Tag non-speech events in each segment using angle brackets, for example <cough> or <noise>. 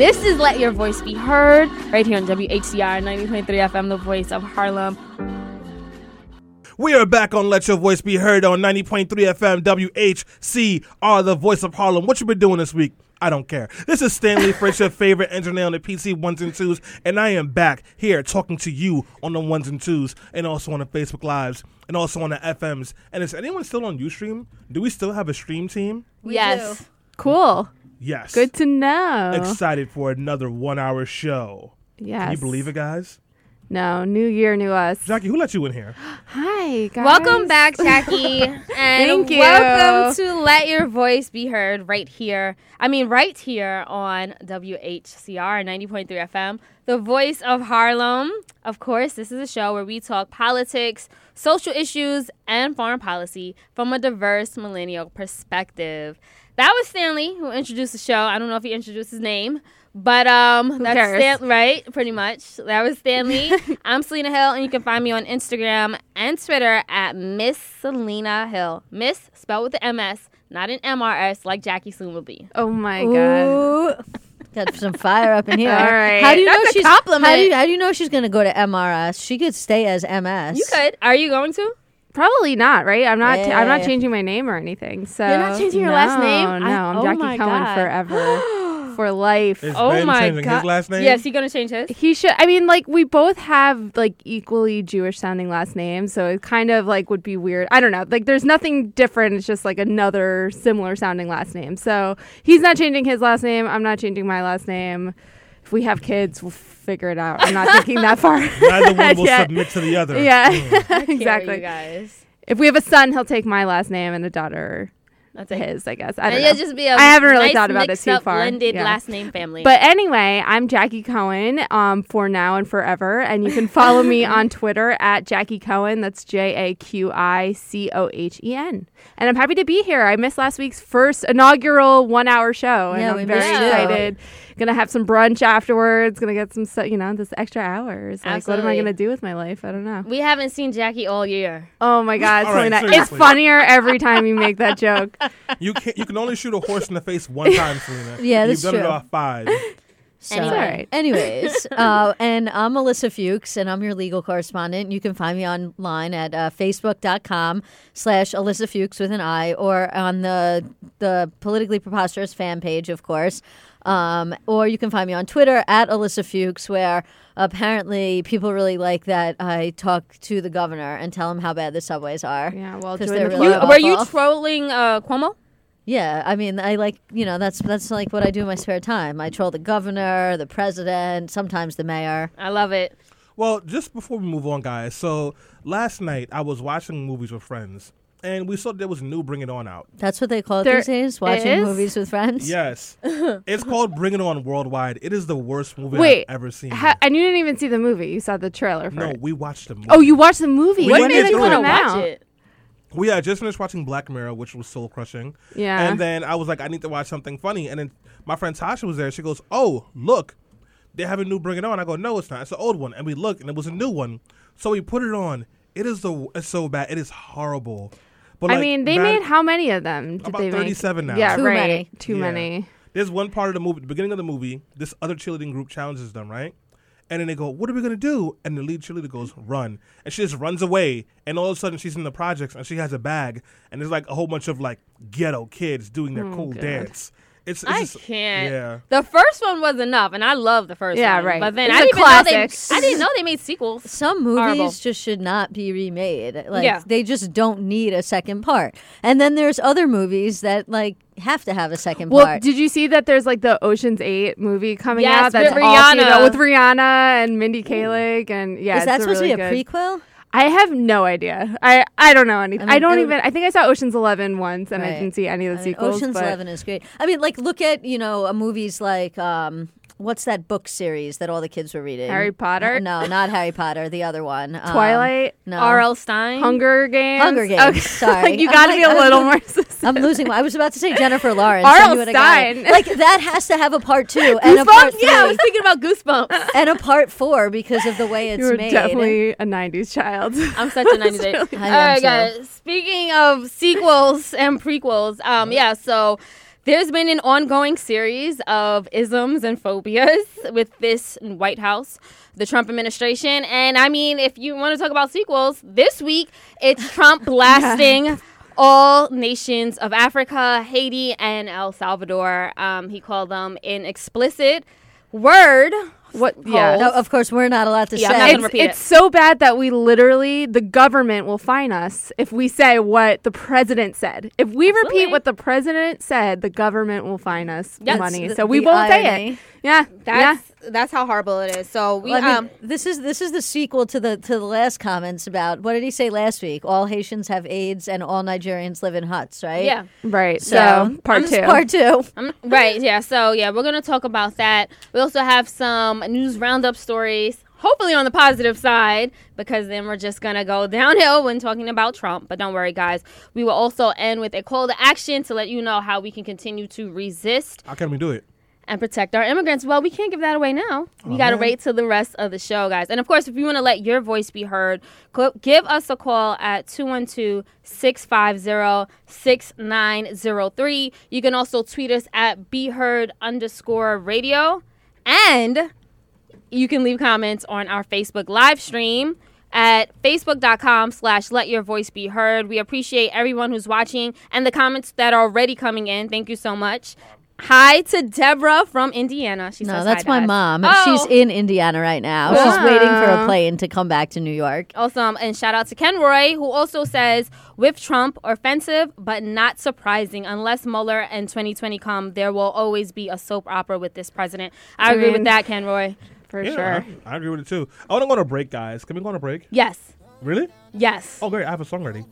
This is Let Your Voice Be Heard right here on WHCR 90.3 FM, the voice of Harlem. We are back on Let Your Voice Be Heard on 90.3 FM WHCR, the voice of Harlem. What you been doing this week? I don't care. This is Stanley <laughs> Fritz, your favorite engineer on the PC ones and twos, and I am back here talking to you on the ones and twos, and also on the Facebook Lives, and also on the FMs. And is anyone still on Ustream? Do we still have a stream team? We yes. do. Cool. Yes. Good to know. Excited for another one-hour show. yes. Can you believe it, guys? No, new year, new us. Jaqi, who let you in here? Hi, guys. Welcome back, <laughs> Jaqi. and Thank you. welcome to Let Your Voice Be Heard right here. I mean, right here on WHCR 90.3 FM, the voice of Harlem. Of course, this is a show where we talk politics, social issues, and foreign policy from a diverse millennial perspective. That was Stanley who introduced the show. I don't know if he introduced his name. But um, that's cares? Stan- right, pretty much. That was Stanley. <laughs> I'm Selena Hill, and you can find me on Instagram and Twitter at Miss Selena Hill. Miss spelled with the MS, not an MRS like Jaqi soon will be. Oh my god. Got some fire up in here. All right. How do you That's know a she's compliment. How do you, how do you know she's going to go to MRS? She could stay as MS. You could. Are you going to? Probably not, right? I'm not. I'm not eh. changing my name or anything. So You're not changing your no, last name? No, I- I'm oh Jaqi Cohen God. forever, <gasps> for life. Is oh Ben my changing god. his last name? Yes, he gonna change his. He should. I mean, like we both have like equally Jewish sounding last names, so it kind of like would be weird. I don't know. Like, there's nothing different. It's just like another similar sounding last name. So he's not changing his last name. I'm not changing my last name. If we have kids, we'll figure it out. I'm not thinking that far. <laughs> Neither one <laughs> will Yeah. submit to the other. Yeah, Carry you exactly. guys. If we have a son, he'll take my last name, and a daughter That's it. his. I guess. I don't And know. you'll just be a I haven't really nice thought about it mixed too up, far. blended Yeah. last name family. But anyway, I'm Jaqi Cohen um, for now and forever. And you can follow me on <laughs> Twitter at Jaqi Cohen. That's J A Q I C O H E N. And I'm happy to be here. I missed last week's first inaugural one hour show. And Yeah, I'm very excited. you. Excited. Gonna have some brunch afterwards. Gonna get some, you know, this extra hours. Like, what am I gonna do with my life? I don't know. we haven't seen Jaqi all year. Oh my God, <laughs> All right, Selena. it's seriously. funnier every time you make that joke. <laughs> You can you can only shoot a horse in the face one time, Selena. <laughs> Yeah, that's You've that's done it true. off five. So, Anyway. All right. Anyways, uh, and I'm Ilyssa Fuchs, and I'm your legal correspondent. You can find me online at uh, facebook.com slash Ilyssa Fuchs with an I, or on the the politically preposterous fan page, of course. Um, or you can find me on Twitter at Ilyssa Fuchs, where apparently people really like that I talk to the governor and tell him how bad the subways are. Yeah, well, 'Cause join they're the really You, were you trolling uh, Cuomo? Yeah, I mean, I like you know that's that's like what I do in my spare time. I troll the governor, the president, sometimes the mayor. I love it. Well, just before we move on, guys. So last night I was watching movies with friends, and we saw there was new Bring It On out. That's what they call it There these days. Watching is? movies with friends. Yes, <laughs> it's called Bring It On Worldwide. It is the worst movie Wait, I've ever seen. Ha- and you didn't even see the movie. You saw the trailer for no, it. we watched the movie. Oh, you watched the movie. We when didn't did get it through come it. out? Watch it. We had just finished watching Black Mirror, which was soul crushing. Yeah. And then I was like, I need to watch something funny. And then my friend Tasha was there. She goes, Oh, look, they have a new Bring It On. I go, No, it's not. It's an old one. And we looked, and it was a new one. So we put it on. It is the it's so bad. It is horrible. But I like, mean, they bad- made how many of them? Did About they make? 37 now. Yeah, Too right. many. Too Yeah. many. There's one part of the movie, the beginning of the movie, this other cheerleading group challenges them, right? And then they go, "What are we gonna do?" And the lead cheerleader goes, "Run!" And she just runs away. And all of a sudden, she's in the projects and she has a bag, and there's like a whole bunch of like ghetto kids doing their oh, cool Oh, God. dance. It's, it's I just, can't. Yeah. The first one was enough, and I love the first Yeah, one. right. But then It's I a didn't, even know they. I didn't know they made sequels. Some movies Horrible. just should not be remade. Like Yeah. they just don't need a second part. And then there's other movies that like have to have a second Well, part. did you see that there's like the Ocean's Eight movie coming Yes, out? That's with all Rihanna. female- with Rihanna and Mindy Kaling, and yeah, Is that a supposed really to be a good- prequel? I have no idea. I I don't know anything. I I, don't even. I think I saw Ocean's Eleven once, and I didn't see any of the I mean, sequels. Ocean's Eleven is great. I mean, like look at you know movies like um, what's that book series that all the kids were reading? Harry Potter? No, not Harry Potter. The other one. Um, Twilight, No. R.L. Stine. Hunger Games, Hunger Games, Okay. <laughs> sorry. like you got to like- be a I'm little like- <laughs> more specific. I'm losing. I was about to say Jennifer Lawrence. R.L. and you would've got it. Stine. Like that has to have a part two <laughs> and a part Goosebumps? Yeah, I was thinking about Goosebumps. and a part four because of the way it's you were made. definitely a '90s child. I'm such a 90s baby. I All am guys. Speaking of sequels and prequels, um, yeah. So there's been an ongoing series of isms and phobias with this White House, the Trump administration. And I mean, if you want to talk about sequels, this week it's Trump <laughs> blasting all nations of Africa, Haiti, and El Salvador. Um, he called them an explicit word. What? Yeah. No, of course, we're not allowed to Yeah, I'm say. not gonna It's, repeat it's it. so bad that we literally, the government will fine us if we say what the president said. If we Absolutely. repeat what the president said, the government will fine us Yes, money. the- So we won't say it. Yeah. That's that's how horrible it is. So we Well, I mean, um this is this is the sequel to the to the last comments about what did he say last week? All Haitians have AIDS and all Nigerians live in huts, right? yeah. yeah. Right. So, So part this two. Part two. Um, right, yeah. So yeah, we're gonna talk about that. We also have some news roundup stories. Hopefully on the positive side, because then we're just gonna go <laughs> downhill when talking about Trump. But don't worry, guys. We will also end with a call to action to let you know how we can continue to resist How can we do it? And protect our immigrants. Well, we can't give that away now. We Oh, got to wait till the rest of the show, guys. And of course, if you want to let your voice be heard, give us a call at 212 650 6903. You can also tweet us at beheard underscore radio. And you can leave comments on our Facebook live stream at facebook.com slash let your voice be heard. We appreciate everyone who's watching and the comments that are already coming in. Thank you so much. Hi to Deborah from Indiana. She No, says that's hi to my us. mom. Oh. She's in Indiana right now. She's waiting for a plane to come back to New York. Awesome. And shout out to Ken Roy, who also says, with Trump, offensive, but not surprising. Unless Mueller and 2020 come, there will always be a soap opera with this president. I I agree with that, Ken Roy. For Yeah, sure. I, I agree with it too. I want to go on a break, guys. Can we go on a break? Yes. Really? Yes. Oh, great. I have a song ready.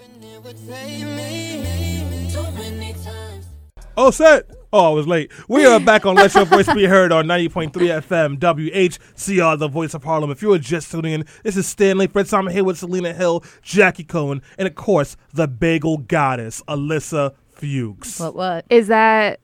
Oh, set. Oh, I was late. We are back on Let Your <laughs> Voice Be Heard on 90.3 FM, WHCR, the voice of Harlem. If you are just tuning in, this is Stanley Fritz. I'm here with Selena Hill, Jaqi Cohen, and of course, the bagel goddess, Ilyssa Fuchs. What? What? Is that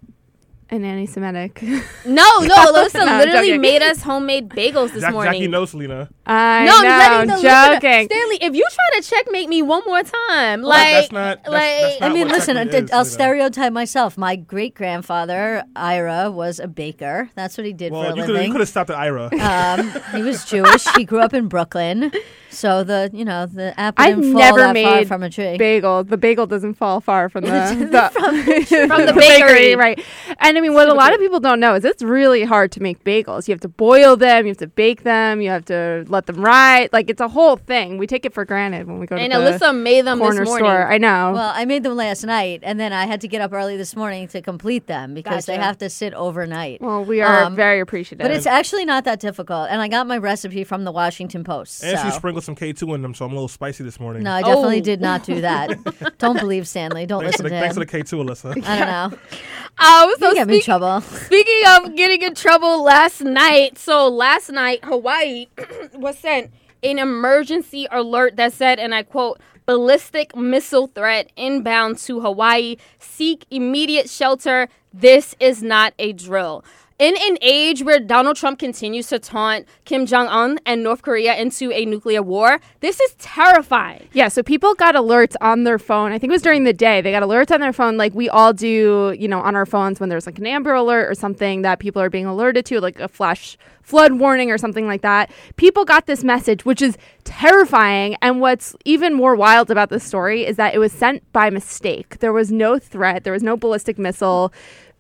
an anti-Semitic? No, <laughs> no, Ilyssa No, literally joking. made us homemade bagels this Jack- morning. Jaqi knows Selena. I no, know. I'm letting the listener- joking. Stanley, if you try to checkmate me one more time, Well, like, that's not- that's- like, that's I mean, listen, I'll, is, I'll you stereotype myself. My great grandfather, Ira, was a baker. That's what he did Well, for a you could you could have stopped at Ira. Um, he was Jewish. He grew up in Brooklyn, <laughs> so the you know the apple I've didn't fall never that far made from a tree. bagel. The bagel doesn't fall far from the, <laughs> the From the <laughs> bakery. right? And I mean, what a lot of people don't know is it's really hard to make bagels. You have to boil them, you have to bake them, you have to let them ride. Like it's a whole thing. We take it for granted when we go and to the Ilyssa made them corner this store. I know. Well, I made them last night, and then I had to get up early this morning to complete them because they have to sit overnight. Well, we are Um, very appreciative. But it's actually not that difficult, and I got my recipe from the Washington Post. and she so- sprinkled some K2 in them, so I'm a little spicy this morning. No, I definitely Oh. did not do that. <laughs> don't believe Stanley. Don't thanks, for listen the, to thanks him. for the K2, Ilyssa. I don't know. <laughs> Oh, so You get me in trouble. Speaking of getting in trouble last night, so last night Hawaii <clears throat> was sent an emergency alert that said, and I quote, ballistic missile threat inbound to Hawaii. Seek immediate shelter. This is not a drill. In an age where Donald Trump continues to taunt Kim Jong un and North Korea into a nuclear war, this is terrifying. Yeah, so people got alerts on their phone. I think it was during the day. They got alerts on their phone, like we all do, you know, on our phones when there's like an Amber Alert or something that people are being alerted to, like a flash flood warning or something like that. People got this message, which is terrifying. And what's even more wild about this story is that it was sent by mistake. There was no threat, there was no ballistic missile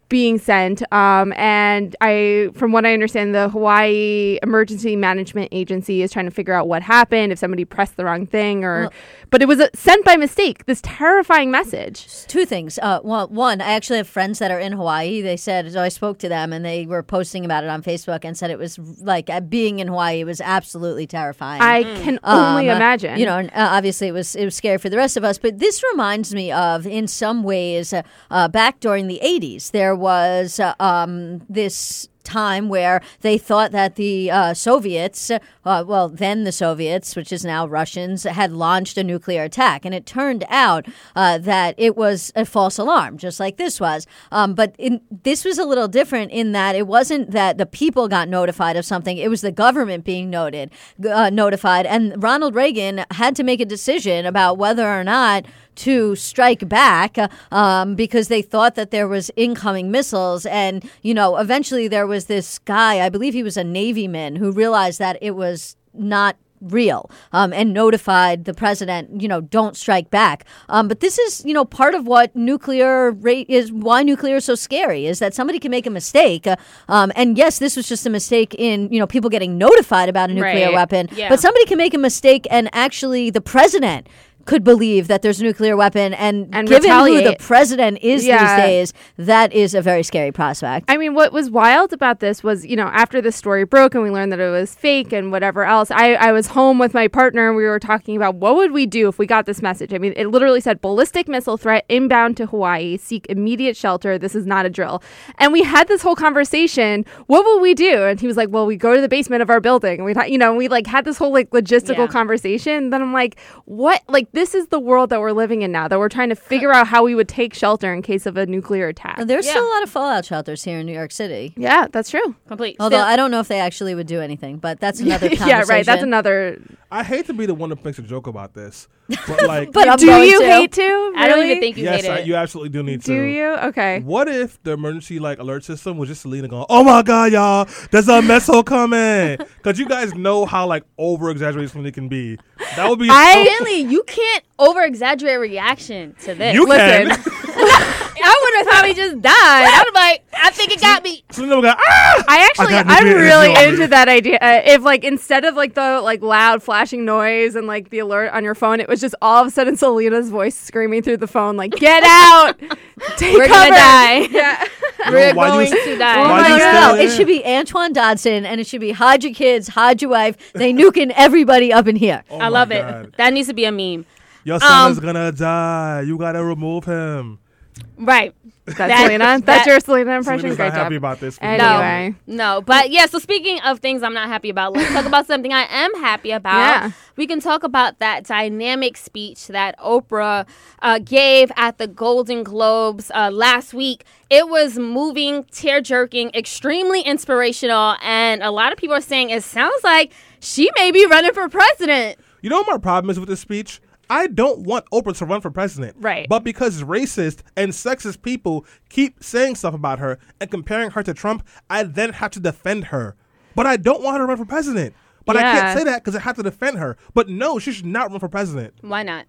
being sent. Um, and I, from what I understand, the Hawaii Emergency Management Agency is trying to figure out what happened, if somebody pressed the wrong thing, or. Well- but it was uh, sent by mistake. This terrifying message. Two things. Uh, one, one, I actually have friends that are in Hawaii. They said, so I spoke to them and they were posting about it on Facebook and said it was like uh, being in Hawaii was absolutely terrifying. I can only Um, imagine. You know, and, uh, obviously it was it was scary for the rest of us, but this reminds me of, in some ways, uh, uh, back during the '80s, there was uh, um, this time where they thought that the uh, Soviets, uh, well, then the Soviets, which is now Russians, had launched a nuclear attack, and it turned out uh, that it was a false alarm, just like this was. Um, but in, this was a little different in that it wasn't that the people got notified of something; it was the government being noted, uh, notified, and Ronald Reagan had to make a decision about whether or not to strike back um, because they thought that there was incoming missiles. And, you know, eventually there was this guy, I believe he was a Navy man, who realized that it was not real um, and notified the president, you know, don't strike back. Um, but this is, you know, part of what nuclear rate is why nuclear is so scary is that somebody can make a mistake. Uh, um, and yes, this was just a mistake in, you know, people getting notified about a nuclear Right. weapon. Yeah. But somebody can make a mistake and actually the president could believe that there's a nuclear weapon and, And given who the president is Yeah. these days, that is a very scary prospect. I mean, what was wild about this was, you know, after the story broke and we learned that it was fake and whatever else, I, I was home with my partner and we were talking about what would we do if we got this message. I mean, it literally said ballistic missile threat inbound to Hawaii, seek immediate shelter. This is not a drill. And we had this whole conversation. What will we do? And he was like, well, we go to the basement of our building. And we thought, you know, we like had this whole like logistical Yeah. conversation. Then I'm like, what? Like, this is the world that we're living in now, that we're trying to figure out how we would take shelter in case of a nuclear attack. There's Yeah. still a lot of fallout shelters here in New York City. Yeah, that's true. Complete. Although Still- I don't know if they actually would do anything, but that's another conversation. <laughs> yeah, right. That's another. I hate to be the one that makes a joke about this, but <laughs> like, But do you to. hate to? I don't even think you yes, hate I, it. you absolutely do need to. Do you? Okay. What if the emergency like alert system was just Selena going, "Oh my god, y'all, there's a missile coming"? <laughs> Because you guys know how like over exaggerated something can be. That would be. I- so, Really, you can't over exaggerate reaction to this. you Listen. can. <laughs> I would have thought he just died. I'm like, I think it got me. Selena would go, "Ah!" I actually, got I'm nuclear really energy into that idea. Uh, if like instead of like the like loud flashing noise and like the alert on your phone, it was just all of a sudden Selena's voice screaming through the phone, like "Get <laughs> out! Take We're cover!" gonna die. <laughs> Yeah. We're why do you going s- to Oh die. why no, do no, you no, still no. It should be Antoine Dodson and it should be hide your kids, hide your wife. They nuking everybody up in here. Oh I my love God. it. That needs to be a meme. Your son Um, is gonna die. You gotta remove him. Right. That's That- Selena. That's your Selena impression. Selena's Great not happy about this. And- No, no, but yeah. So speaking of things I'm not happy about, let's talk about something I am happy about. Yeah. We can talk about that dynamic speech that Oprah uh, gave at the Golden Globes uh, last week. It was moving, tear jerking, extremely inspirational, and a lot of people are saying it sounds like she may be running for president. You know what my problem is with this speech? I don't want Oprah to run for president. Right. But because racist and sexist people keep saying stuff about her and comparing her to Trump, I then have to defend her. But I don't want her to run for president. But I can't say that because I have to defend her. But no, she should not run for president. Why not?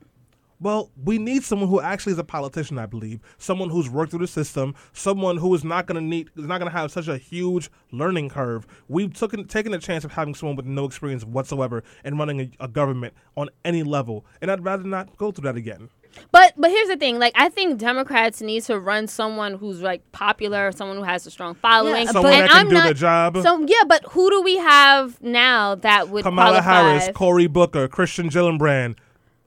Well, we need someone who actually is a politician, I believe. Someone who's worked through the system. Someone who is not going to need, is not going to have such a huge learning curve. We've taken taken a chance of having someone with no experience whatsoever and running a, a government on any level, and I'd rather not go through that again. But but here's the thing, like I think Democrats need to run someone who's like popular, someone who has a strong following. Yeah, Someone and that can I'm do not, the job. So yeah, but who do we have now that would Kamala qualify? Harris, Cory Booker, Kirsten Gillibrand,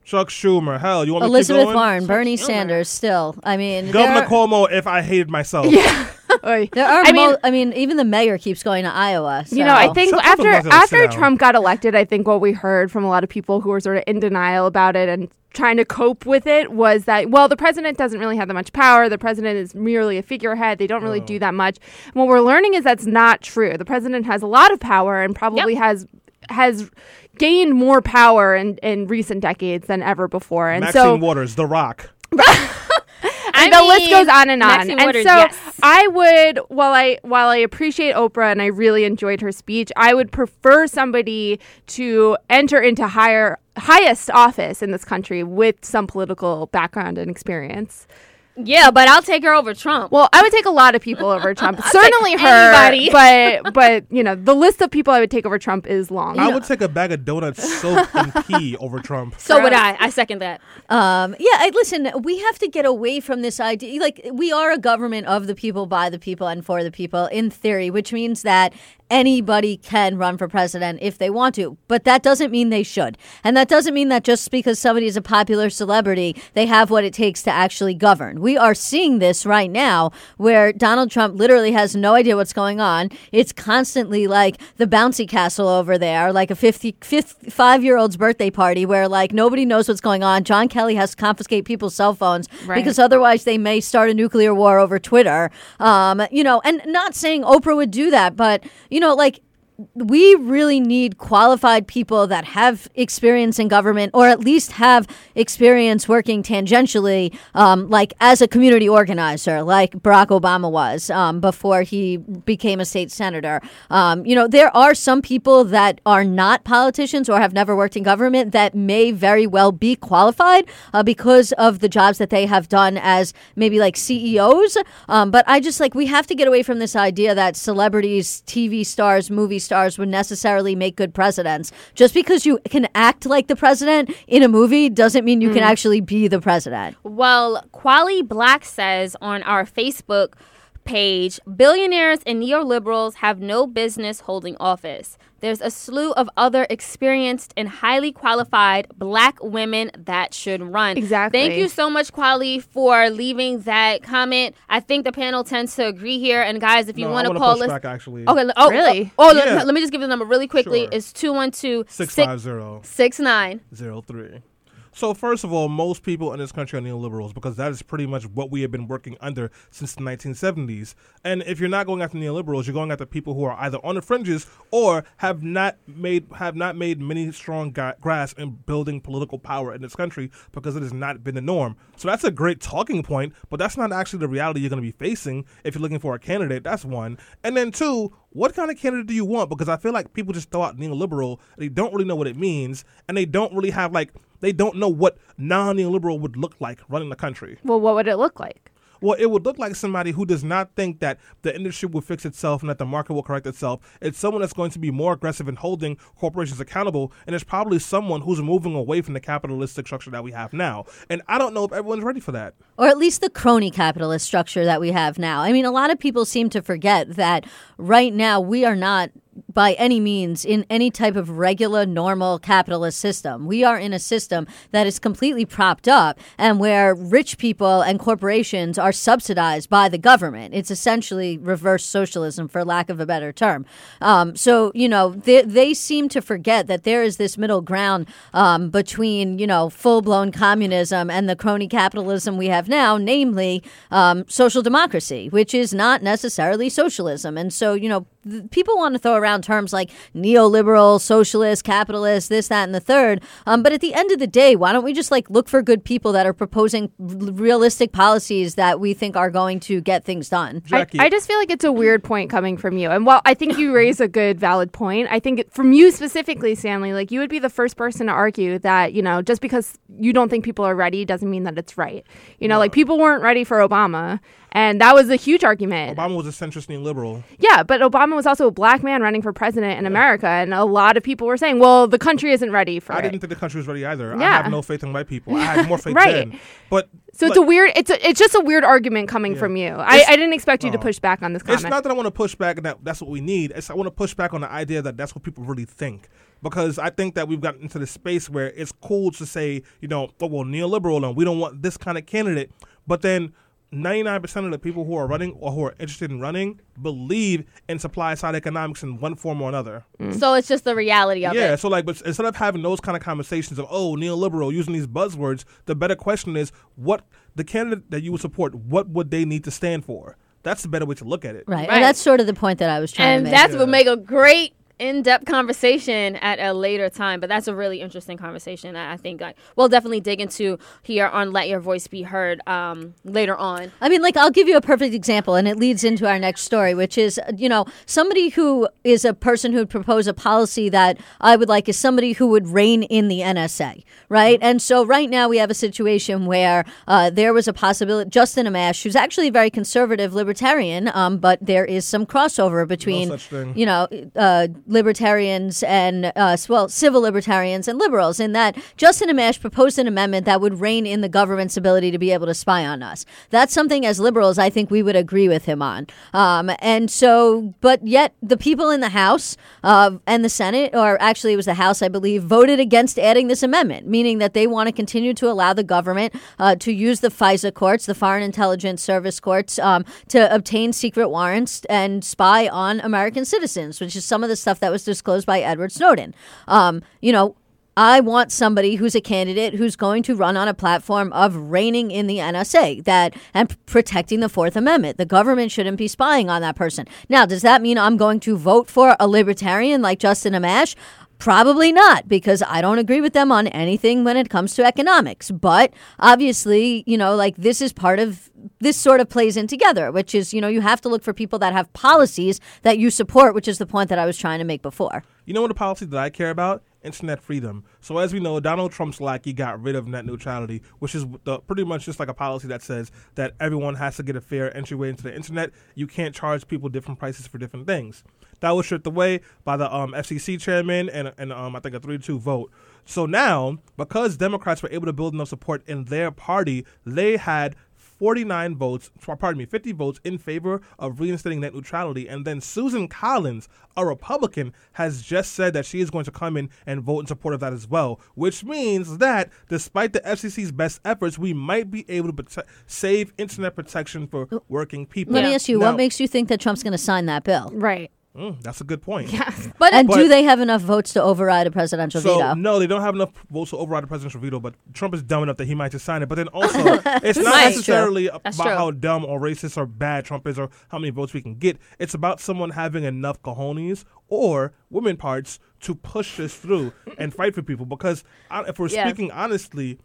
Chuck Schumer. Hell, you want me to Elizabeth keep going? Warren, Bernie Schumer. Sanders, still. I mean, Governor there, Cuomo, if I hated myself. <laughs> Oy. there are. I mean- I mean, even the mayor keeps going to Iowa. You know, I think Shut the after fuck up, sit after. Trump got elected, I think what we heard from a lot of people who were sort of in denial about it and trying to cope with it was that well, the president doesn't really have that much power. The president is merely a figurehead. They don't really do that much. And what we're learning is that's not true. The president has a lot of power and probably Yep. has has gained more power in, in recent decades than ever before. And Maxine so Waters, The Rock. <laughs> I and the list goes on and on. Maxine and Waters, so yes. I would, while I while I appreciate Oprah and I really enjoyed her speech, I would prefer somebody to enter into higher highest office in this country with some political background and experience. Yeah, but I'll take her over Trump. Well, I would take a lot of people over <laughs> Trump. Certainly her, anybody. <laughs> but but you know the list of people I would take over Trump is long. I would take a bag of donuts soaked in <laughs> pee over Trump. so would I. I second that. Um, yeah, I, listen, we have to get away from this idea. Like, we are a government of the people, by the people, and for the people, in theory, which means that anybody can run for president if they want to. But that doesn't mean they should. And that doesn't mean that just because somebody is a popular celebrity, they have what it takes to actually govern. We are seeing this right now where Donald Trump literally has no idea what's going on. It's constantly like the bouncy castle over there, like a 50, 55 year old's birthday party where like nobody knows what's going on. John Kelly has to confiscate people's cell phones Right. because otherwise they may start a nuclear war over Twitter. Um, you know, and not saying Oprah would do that, but you know, like we really need qualified people that have experience in government or at least have experience working tangentially, um, like as a community organizer, like Barack Obama was um, before he became a state senator. Um, you know, there are some people that are not politicians or have never worked in government that may very well be qualified uh, because of the jobs that they have done as maybe like CEOs. Um, but I just like, we have to get away from this idea that celebrities, TV stars, movie stars would necessarily make good presidents. Just because you can act like the president in a movie doesn't mean you can mm. actually be the president. Well, Quali Black says on our Facebook page Billionaires and neoliberals have no business holding office. There's a slew of other experienced and highly qualified black women that should run. Exactly. Thank you so much, Quali, for leaving that comment. I think the panel tends to agree here. And guys, if you no, want to call us. Back, actually. Okay, oh, really? Oh, oh yeah. let, let, me just give the number really quickly. Sure. It's 212 650 6903. So first of all, most people in this country are neoliberals because that is pretty much what we have been working under since the 1970s. And if you're not going after neoliberals, you're going after people who are either on the fringes or have not made have not made many strong gra- grasp in building political power in this country because it has not been the norm. So that's a great talking point, but that's not actually the reality you're going to be facing if you're looking for a candidate. That's one. And then two, what kind of candidate do you want? Because I feel like people just throw out neoliberal, they don't really know what it means, and they don't really have like they don't know what non-neoliberal would look like running the country. Well, what would it look like? Well, it would look like somebody who does not think that the industry will fix itself and that the market will correct itself. It's someone that's going to be more aggressive in holding corporations accountable, and it's probably someone who's moving away from the capitalistic structure that we have now. And I don't know if everyone's ready for that. or at least the crony capitalist structure that we have now. I mean, a lot of people seem to forget that right now we are not by any means in any type of regular normal capitalist system. We are in a system that is completely propped up and where rich people and corporations are subsidized by the government. It's essentially reverse socialism for lack of a better term. Um, so, you know, they, they seem to forget that there is this middle ground um, between, you know, full blown communism and the crony capitalism we have now, namely um, social democracy, which is not necessarily socialism. And so, you know, people want to throw around terms like neoliberal, socialist, capitalist, this, that, and the third. Um, but at the end of the day, why don't we just like look for good people that are proposing realistic policies that we think are going to get things done? I, I just feel like it's a weird point coming from you. And while I think you raise a good, valid point, I think it, from you specifically, Stanley, like you would be the first person to argue that, you know, just because you don't think people are ready doesn't mean that it's right. You know, like people weren't ready for Obama. And that was a huge argument. Obama was a centrist neoliberal. Yeah, but Obama was also a black man running for president in America. And a lot of people were saying, well, the country isn't ready for I it. didn't think the country was ready either. I have no faith in white people. I had more <laughs> faith Right. then. But so it's a weird, it's a, it's just a weird argument coming from you. I, I didn't expect you to uh, push back on this comment. It's not that I want to push back and that that's what we need. It's I want to push back on the idea that that's what people really think. Because I think that we've gotten into this space where it's cool to say, you know, oh, well, neoliberal and we don't want this kind of candidate. But then 99% of the people who are running or who are interested in running believe in supply side economics in one form or another. Mm. So it's just the reality of Yeah, it. Yeah. So like, but instead of having those kind of conversations of oh neoliberal using these buzzwords, the better question is what the candidate that you would support, what would they need to stand for? That's the better way to look at it. Right. Right. And that's sort of the point that I was trying And to make. that's what make a great in-depth conversation at a later time but that's a really interesting conversation that i think like, we'll definitely dig into here on let your voice be heard um, later on I mean, like, I'll give you a perfect example, and it leads into our next story, which is, you know, somebody who is a person who would propose a policy that I would like is somebody who would rein in the NSA, right? And so right now we have a situation where uh, there was a possibility, Justin Amash, who's actually a very conservative libertarian, um, but there is some crossover between, such thing. you know, uh, libertarians and, uh, well, civil libertarians and liberals, in that Justin Amash proposed an amendment that would rein in the government's ability to be able to spy on us. That's something as liberals I think we would agree with him on. Um, and so, but yet the people in the House uh, and the Senate, or actually it was the House, I believe, voted against adding this amendment, meaning that they want to continue to allow the government uh, to use the FISA courts, the Foreign Intelligence Service courts, um, to obtain secret warrants and spy on American citizens, which is some of the stuff that was disclosed by Edward Snowden. Um, you know, I want somebody who's a candidate who's going to run on a platform of reining in the NSA that and protecting the Fourth Amendment. The government shouldn't be spying on that person. Now, does that mean I'm going to vote for a libertarian like Justin Amash? Probably not, because I don't agree with them on anything when it comes to economics. But obviously, you know, like this is part of this sort of plays in together, which is, you know, you have to look for people that have policies that you support, which is the point that I was trying to make before. You know what a policy that I care about? Internet freedom. So as we know, Donald Trump's lackey got rid of net neutrality, which is the, pretty much just like a policy that says that everyone has to get a fair entryway into the internet. You can't charge people different prices for different things. That was stripped away by the um, FCC chairman and, and um, I think a 3 2 vote. So now, because Democrats were able to build enough support in their party, they had 49 votes, pardon me, 50 votes in favor of reinstating net neutrality. And then Susan Collins, a Republican, has just said that she is going to come in and vote in support of that as well, which means that despite the FCC's best efforts, we might be able to prote- save internet protection for working people. Let me ask you, Now- what makes you think that Trump's going to sign that bill? Right. Mm, that's a good point. Yeah. <laughs> But And But- do they have enough votes to override a presidential So veto? no, they don't have enough votes to override a presidential veto. But Trump is dumb enough that he might just sign it. But then <laughs> also, it's not That's necessarily That's about true. how dumb or racist or bad Trump is or how many votes we can get. It's about someone having enough cojones or women parts to push this through and fight for people. Because uh, if we're Yeah. speaking honestly,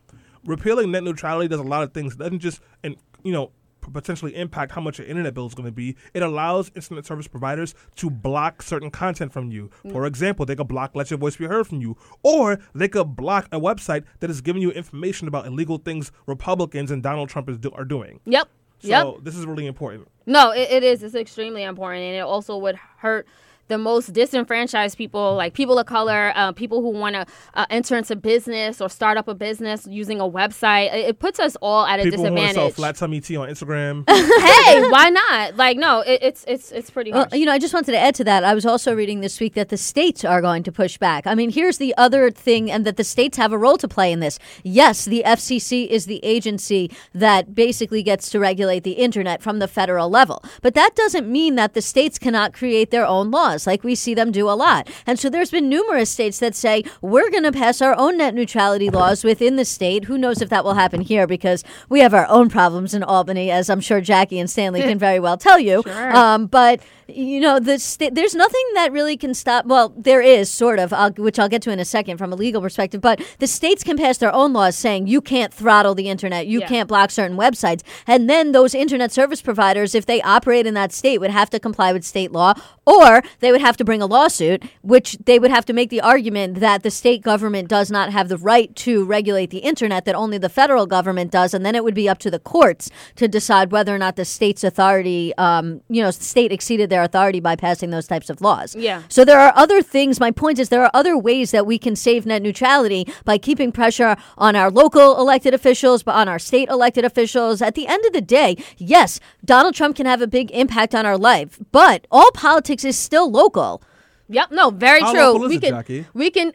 repealing net neutrality does a lot of things. It doesn't just and you know p- potentially impact how much your internet bill is going to be. It allows internet service providers to block certain content from you. Mm. For example, they could block let your voice be heard from you, or they could block a website that is giving you information about illegal things Republicans and Donald Trump is do- are doing. yep. So Yep. this is really important. No, it, it is. It's extremely important, and it also would hurt the most disenfranchised people, like people of color, uh, people who want to uh, enter into business or start up a business using a website. It, it puts us all at a disadvantage. People who want to sell flat tummy tea on Instagram. <laughs> hey, why not? Like, no, it, it's it's it's pretty Well, you know, I just wanted to add to that. I was also reading this week that the states are going to push back. I mean, here's the other thing, and that the states have a role to play in this. Yes, the FCC is the agency that basically gets to regulate the internet from the federal level. But that doesn't mean that the states cannot create their own laws, like we see them do a lot. And so there's been numerous states that say, we're going to pass our own net neutrality laws within the state. Who knows if that will happen here because we have our own problems in Albany, as I'm sure Jaqi and Stanley can very well tell you. <laughs> Sure. Um, but you know, the there's nothing that really can stop. Well, there is sort of, I'll, which I'll get to in a second from a legal perspective. But the states can pass their own laws saying you can't throttle the internet, you Yeah. can't block certain websites, and then those internet service providers, if they operate in that state, would have to comply with state law, or they would have to bring a lawsuit, which they would have to make the argument that the state government does not have the right to regulate the internet, that only the federal government does, and then it would be up to the courts to decide whether or not the state's authority, um, you know, state exceeded their authority by passing those types of laws. Yeah. So there are other things. My point is there are other ways that we can save net neutrality by keeping pressure on our local elected officials, but on our state elected officials. At the end of the day, yes, Donald Trump can have a big impact on our life, but all politics is still local. Yep. No, very How true. local is we it, can Jaqi? we can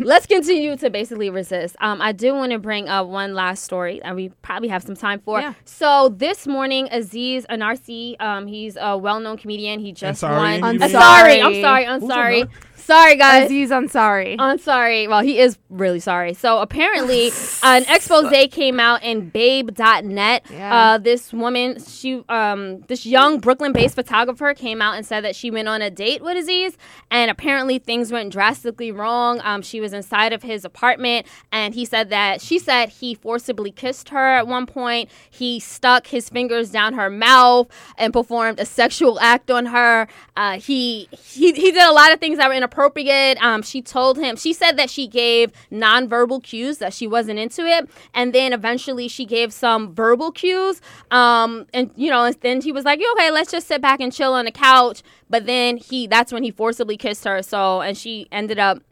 <laughs> let's continue to basically resist. Um, I do want to bring up one last story, and we probably have some time for. Yeah. So this morning, Aziz Anarsi, um, he's a well-known comedian. He just Ansari, won. you I'm sorry. I'm sorry. I'm sorry. Sorry, guys. Aziz Ansari. I'm sorry. Well, he is really sorry. So apparently, <laughs> an expose came out in Babe.net. Yeah. Uh, this woman, she, um, this young Brooklyn-based photographer came out and said that she went on a date with Aziz, and apparently things went drastically wrong. Um, she was inside of his apartment, and he said that she said he forcibly kissed her at one point. He stuck his fingers down her mouth and performed a sexual act on her. Uh, he he he did a lot of things that were inappropriate. Um, she told him she said that she gave nonverbal cues that she wasn't into it, and then eventually she gave some verbal cues. Um, and you know, and then he was like, "Okay, let's just sit back and chill on the couch." But then he that's when he forcibly kissed her. So and she ended up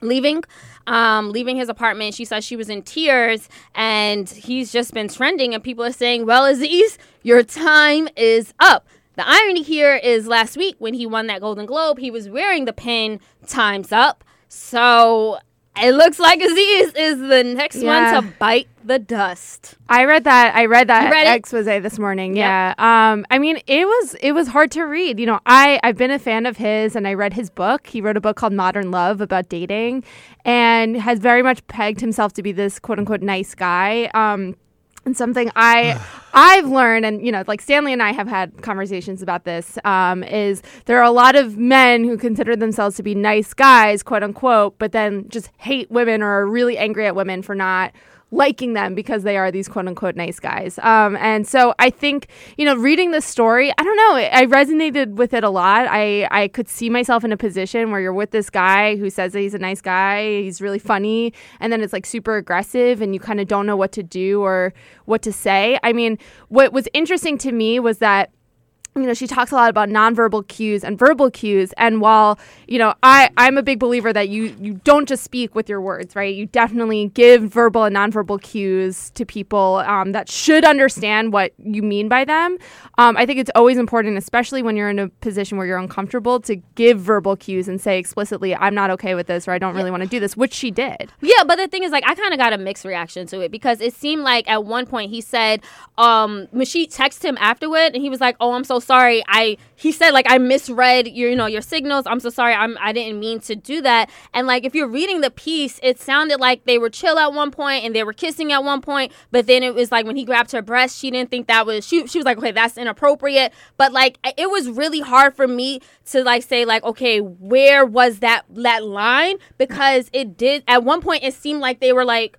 leaving um leaving his apartment she said she was in tears and he's just been trending and people are saying well aziz your time is up the irony here is last week when he won that golden globe he was wearing the pin times up so it looks like Aziz is the next Yeah. one to bite the dust. I read that. I read that read it? expose this morning. Yep. Yeah. Um. I mean, it was it was hard to read. You know, I I've been a fan of his, and I read his book. He wrote a book called Modern Love about dating, and has very much pegged himself to be this quote unquote nice guy. Um. And something I <sighs> I've learned, and you know, like Stanley and I have had conversations about this, um, is there are a lot of men who consider themselves to be nice guys, quote unquote, but then just hate women or are really angry at women for not liking them because they are these quote unquote nice guys. Um, and so I think, you know, reading this story, I don't know, I resonated with it a lot. I, I could see myself in a position where you're with this guy who says that he's a nice guy, he's really funny, and then it's like super aggressive and you kind of don't know what to do or what to say. I mean, what was interesting to me was that you know she talks a lot about nonverbal cues and verbal cues. And while you know i i'm a big believer that you you don't just speak with your words right? You definitely give verbal and nonverbal cues to people um, that should understand what you mean by them. Um, i think it's always important especially when you're in a position where you're uncomfortable to give verbal cues and say explicitly i'm not okay with this or i don't really want to do this which she did. Yeah, but the thing is, like, I kind of got a mixed reaction to it because it seemed like at one point he said, um, when she texted him afterward, and he was like, "Oh, I'm so sorry. I," he said, like, I misread your, you know, your signals. I'm so sorry. I'm, I didn't mean to do that. And like, if you're reading the piece, it sounded like they were chill at one point and they were kissing at one point, but then it was like when he grabbed her breast, she didn't think that was she. She was like, okay, that's inappropriate. But like, it was really hard for me to like say like, okay, where was that that line? Because it did at one point it seemed like they were like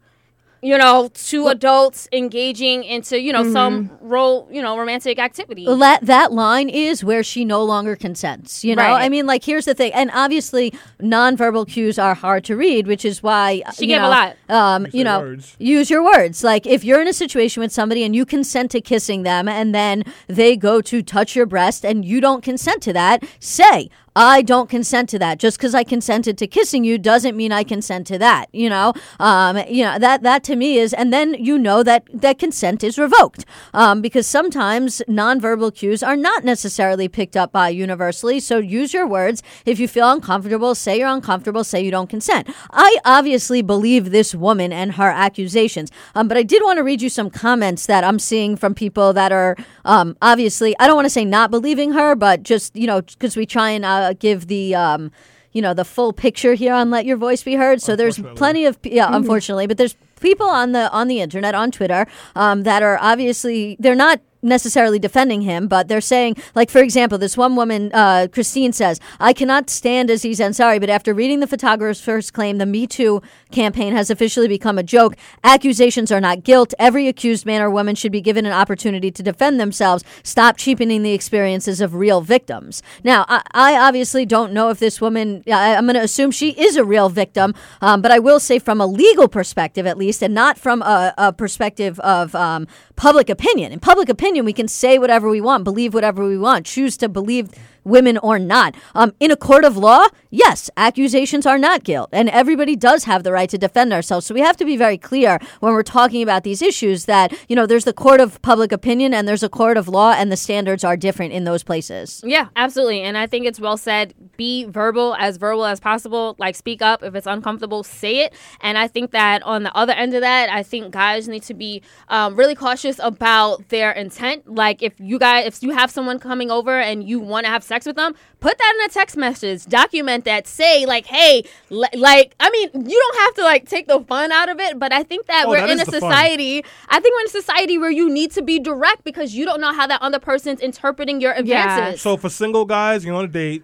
you know two adults engaging into you know some role you know romantic activity that that line is where she no longer consents. You know, Right. I mean, like here's the thing, and obviously nonverbal cues are hard to read, which is why She you gave a know, lot. Um, you know, words. use your words. Like if you're in a situation with somebody and you consent to kissing them, and then they go to touch your breast and you don't consent to that, say. I don't consent to that. Just because I consented to kissing you doesn't mean I consent to that. You know, um, you know that that to me is, and then you know that that consent is revoked um, because sometimes nonverbal cues are not necessarily picked up by universally. So use your words. If you feel uncomfortable, say you're uncomfortable. Say you don't consent. I obviously believe this woman and her accusations, um, but I did want to read you some comments that I'm seeing from people that are um, obviously I don't want to say not believing her, but just you know because we try and uh, give the. Um, you know the full picture here on let your voice be heard so there's plenty of yeah unfortunately but there's people on the on the internet on twitter um, that are obviously they're not necessarily defending him, but they're saying, like, for example, this one woman, uh, Christine says, I cannot stand Aziz Ansari, but after reading the photographer's first claim, the Me Too campaign has officially become a joke. Accusations are not guilt. Every accused man or woman should be given an opportunity to defend themselves. Stop cheapening the experiences of real victims. Now, I, I obviously don't know if this woman, I, I'm going to assume she is a real victim, um, but I will say from a legal perspective, at least, and not from a, a perspective of um, public opinion. In public opinion, we can say whatever we want, believe whatever we want, choose to believe women or not. Um, in a court of law, yes, accusations are not guilt, and everybody does have the right to defend ourselves. So we have to be very clear when we're talking about these issues that you know there's the court of public opinion and there's a court of law, and the standards are different in those places. Yeah, absolutely. And I think it's well said. Be verbal, as verbal as possible. Like, speak up. If it's uncomfortable, say it. And I think that on the other end of that, I think guys need to be um, really cautious about their intent. Like, if you guys, if you have someone coming over and you want to have sex with them, put that in a text message. Document that. Say, like, hey, li- like, I mean, you don't have to, like, take the fun out of it, but I think that Oh, we're that in a the fun. society, I think we're in a society where you need to be direct because you don't know how that other person's interpreting your Yeah. advances. So for single guys, you're on a date,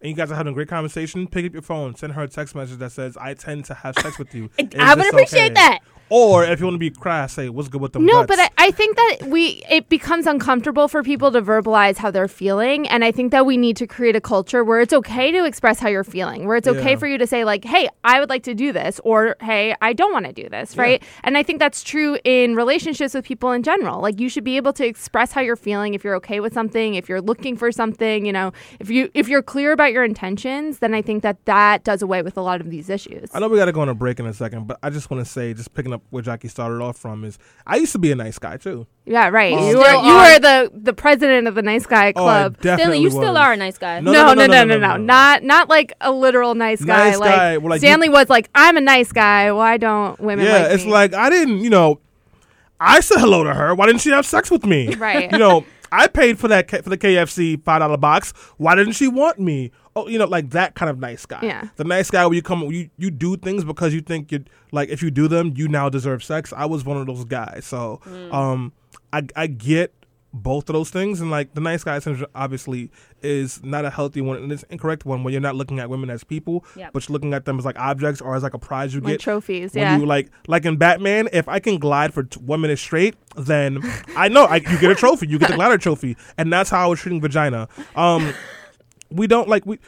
and you guys are having a great conversation. Pick up your phone, send her a text message that says, "I tend to have sex with you." <laughs> Is I would appreciate okay?" that. Or if you want to be crass, say, "What's good with them?" No, guts?" but I, I think that we it becomes uncomfortable for people to verbalize how they're feeling, and I think that we need to create a culture where it's okay to express how you're feeling, where it's okay Yeah. for you to say like, "Hey, I would like to do this," or "Hey, I don't want to do this," right? And I think that's true in relationships with people in general. Like you should be able to express how you're feeling if you're okay with something, if you're looking for something, you know, if you if you're clear about your intentions, then I think that that does away with a lot of these issues. I know we got to go on a break in a second, but I just want to say, just picking up up where Jaqi started off from is I used to be a nice guy too. Yeah, right. Oh. you were you are. were the the president of the nice guy Oh, I club. definitely Stanley, you still are a nice guy. No, no, no, no, no, no, Not not like a literal nice guy. Nice like, guy, well, like, you- Stanley was like, I'm a nice guy. Why don't women Yeah, like it's me? like I didn't, you know, I said hello to her. Why didn't she have sex with me? Right. You know, I paid for that for the KFC five dollar box. Why didn't she want me? Oh, you know, like that kind of nice guy. Yeah. The nice guy where you come, you you do things because you think you like if you do them, you now deserve sex. I was one of those guys. So, um, I I get both of those things and like the nice guy syndrome obviously is not a healthy one and it's incorrect one where you're not looking at women as people Yep. but you're looking at them as like objects or as like a prize you like get trophies. when Yeah. you like like in Batman, if I can glide for t- one minute straight, then I know I, you get a trophy. You get the <laughs> glider trophy, and that's how I was treating vagina. Um, we don't like we.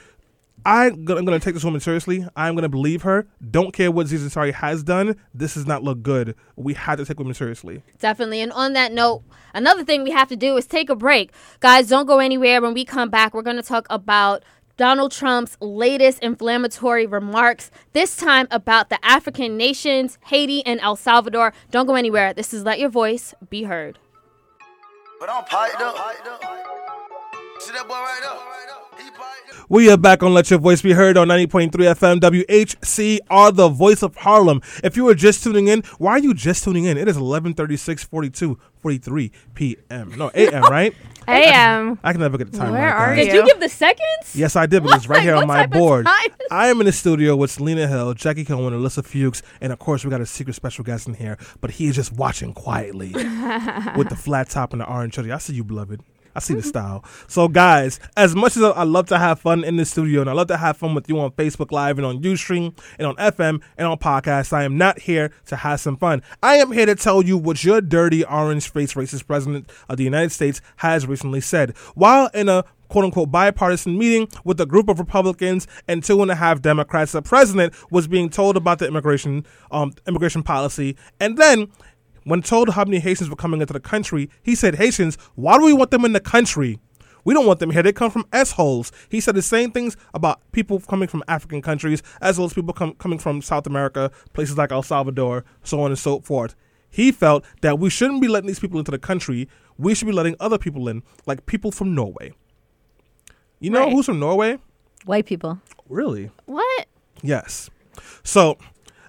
I, I'm going to take this woman seriously. I'm going to believe her. Don't care what Ziz Ansari has done. This does not look good. We have to take women seriously. Definitely. And on that note, another thing we have to do is take a break. Guys, don't go anywhere. When we come back, we're going to talk about Donald Trump's latest inflammatory remarks, this time about the African nations, Haiti and El Salvador. Don't go anywhere. This is Let Your Voice Be Heard. But I'm piped up. We are back on Let Your Voice Be Heard on 90.3 FM WHCR, the voice of Harlem. If you were just tuning in, why are you just tuning in? It is 11:36, 42, 43 p.m. No, a.m., <laughs> right? AM. I can never get the time Where right, are guys. Did you you? give the seconds? Yes, I did, but it's <laughs> right What? here on my type of board. time I am in the studio with Selena Hill, Jaqi Cohen, Ilyssa Fuchs, and of course we got a secret special guest in here, but he is just watching quietly <laughs> with the flat top and the orange hoodie. I see you, beloved. I see the style. So, guys, as much as I love to have fun in the studio and I love to have fun with you on Facebook Live and on Ustream and on FM and on podcasts, I am not here to have some fun. I am here to tell you what your dirty orange face racist president of the United States has recently said. While in a quote unquote bipartisan meeting with a group of Republicans and two and a half Democrats, the president was being told about the immigration um, immigration policy, and then when told how many Haitians were coming into the country, he said, Haitians, why do we want them in the country? We don't want them here. They come from S-holes. He said the same things about people coming from African countries, as well as people com- coming from South America, places like El Salvador, so on and so forth. He felt that we shouldn't be letting these people into the country. We should be letting other people in, like people from Norway. You know Right. who's from Norway? White people. Really? What? Yes. So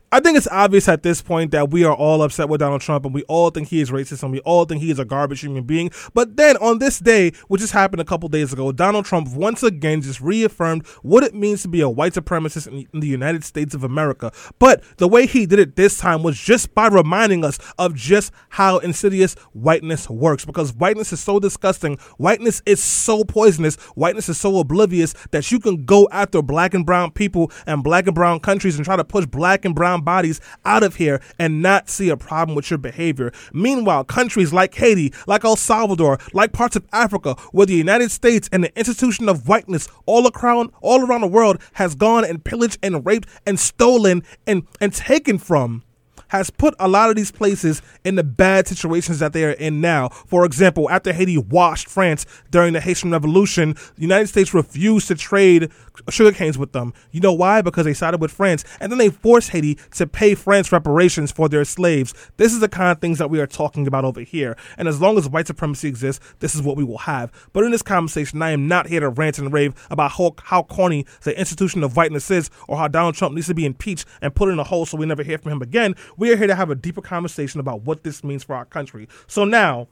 I think it's obvious at this point that we are all upset with Donald Trump and we all think he is racist and we all think he is a garbage human being. But then on this day, which just happened a couple days ago, Donald Trump once again just reaffirmed what it means to be a white supremacist in, the United States of America. But the way he did it this time was just by reminding us of just how insidious whiteness works because whiteness is so disgusting. Whiteness is so poisonous. Whiteness is so oblivious that you can go after black and brown people and black and brown countries and try to push black and brown bodies out of here and not see a problem with your behavior. Meanwhile, countries like Haiti, like El Salvador, like parts of Africa, where the United States and the institution of whiteness all around all around the world has gone and pillaged and raped and stolen and, and taken from has put a lot of these places in the bad situations that they are in now. For example, after Haiti washed France during the Haitian Revolution, the United States refused to trade sugar canes with them. You know why? Because they sided with France, and then they forced Haiti to pay France reparations for their slaves. This is the kind of things that we are talking about over here. And as long as white supremacy exists, this is what we will have. But in this conversation, I am not here to rant and rave about how, how corny the institution of whiteness is or how Donald Trump needs to be impeached and put in a hole so we never hear from him again. We are here to have a deeper conversation about what this means for our country. So now,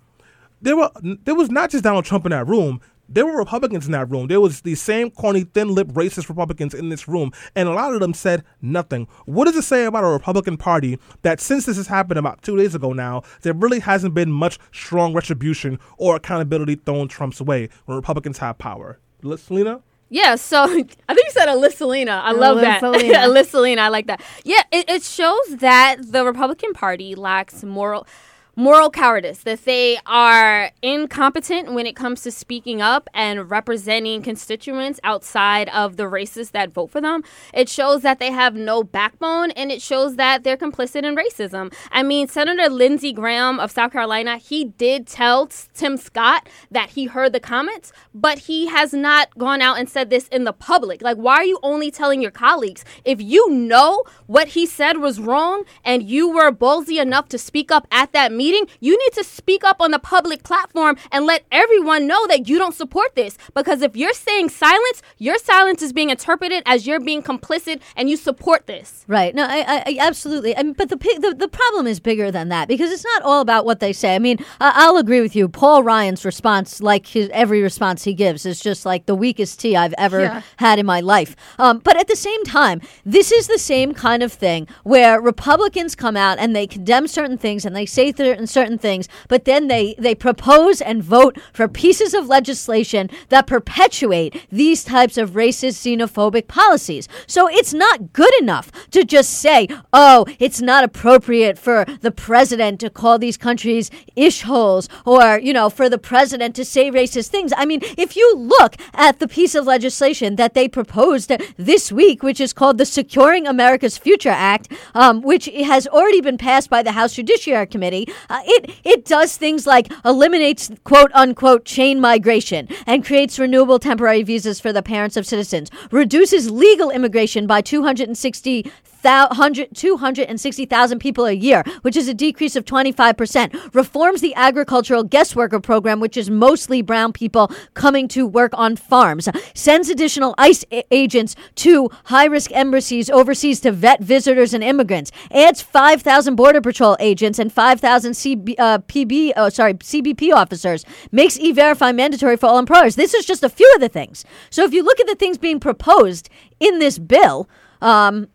there were there was not just Donald Trump in that room. There were Republicans in that room. There was the same corny, thin-lipped, racist Republicans in this room, and a lot of them said nothing. What does it say about a Republican Party that since this has happened about two days ago now, there really hasn't been much strong retribution or accountability thrown Trump's way when Republicans have power? Selena? Yeah, so <laughs> I think you said Ilyssa I love that. <laughs> Ilyssa-Lena. I like that. Yeah, it, it shows that the Republican Party lacks moral moral cowardice, that they are incompetent when it comes to speaking up and representing constituents outside of the races that vote for them. It shows that they have no backbone and it shows that they're complicit in racism. I mean, Senator Lindsey Graham of South Carolina, he did tell Tim Scott that he heard the comments, but he has not gone out and said this in the public. Like, why are you only telling your colleagues? If you know what he said was wrong and you were ballsy enough to speak up at that meeting, you need to speak up on the public platform and let everyone know that you don't support this. Because if you're saying silence, your silence is being interpreted as you're being complicit and you support this. Right. No, I, I, I absolutely. I mean, but the, the the problem is bigger than that because it's not all about what they say. I mean, uh, I'll agree with you. Paul Ryan's response, like his every response he gives, is just like the weakest tea I've ever Yeah. had in my life. Um, but at the same time, this is the same kind of thing where Republicans come out and they condemn certain things and they say certain certain things, but then they they propose and vote for pieces of legislation that perpetuate these types of racist, xenophobic policies. So it's not good enough to just say, "Oh, it's not appropriate for the president to call these countries ish holes," or you know, for the president to say racist things. I mean, if you look at the piece of legislation that they proposed this week, which is called the Securing America's Future Act, um, which has already been passed by the House Judiciary Committee, uh, it it does things like eliminates quote unquote chain migration and creates renewable temporary visas for the parents of citizens, reduces legal immigration by 260 thou- hundred- 260,000 people a year, which is a decrease of 25%. Reforms the agricultural guest worker program, which is mostly brown people coming to work on farms. Sends additional ICE a- agents to high risk embassies overseas to vet visitors and immigrants. Adds 5,000 Border Patrol agents and 5,000 CB, uh, PB, oh, sorry, CBP officers. Makes e verify mandatory for all employers. This is just a few of the things. So if you look at the things being proposed in this bill, um,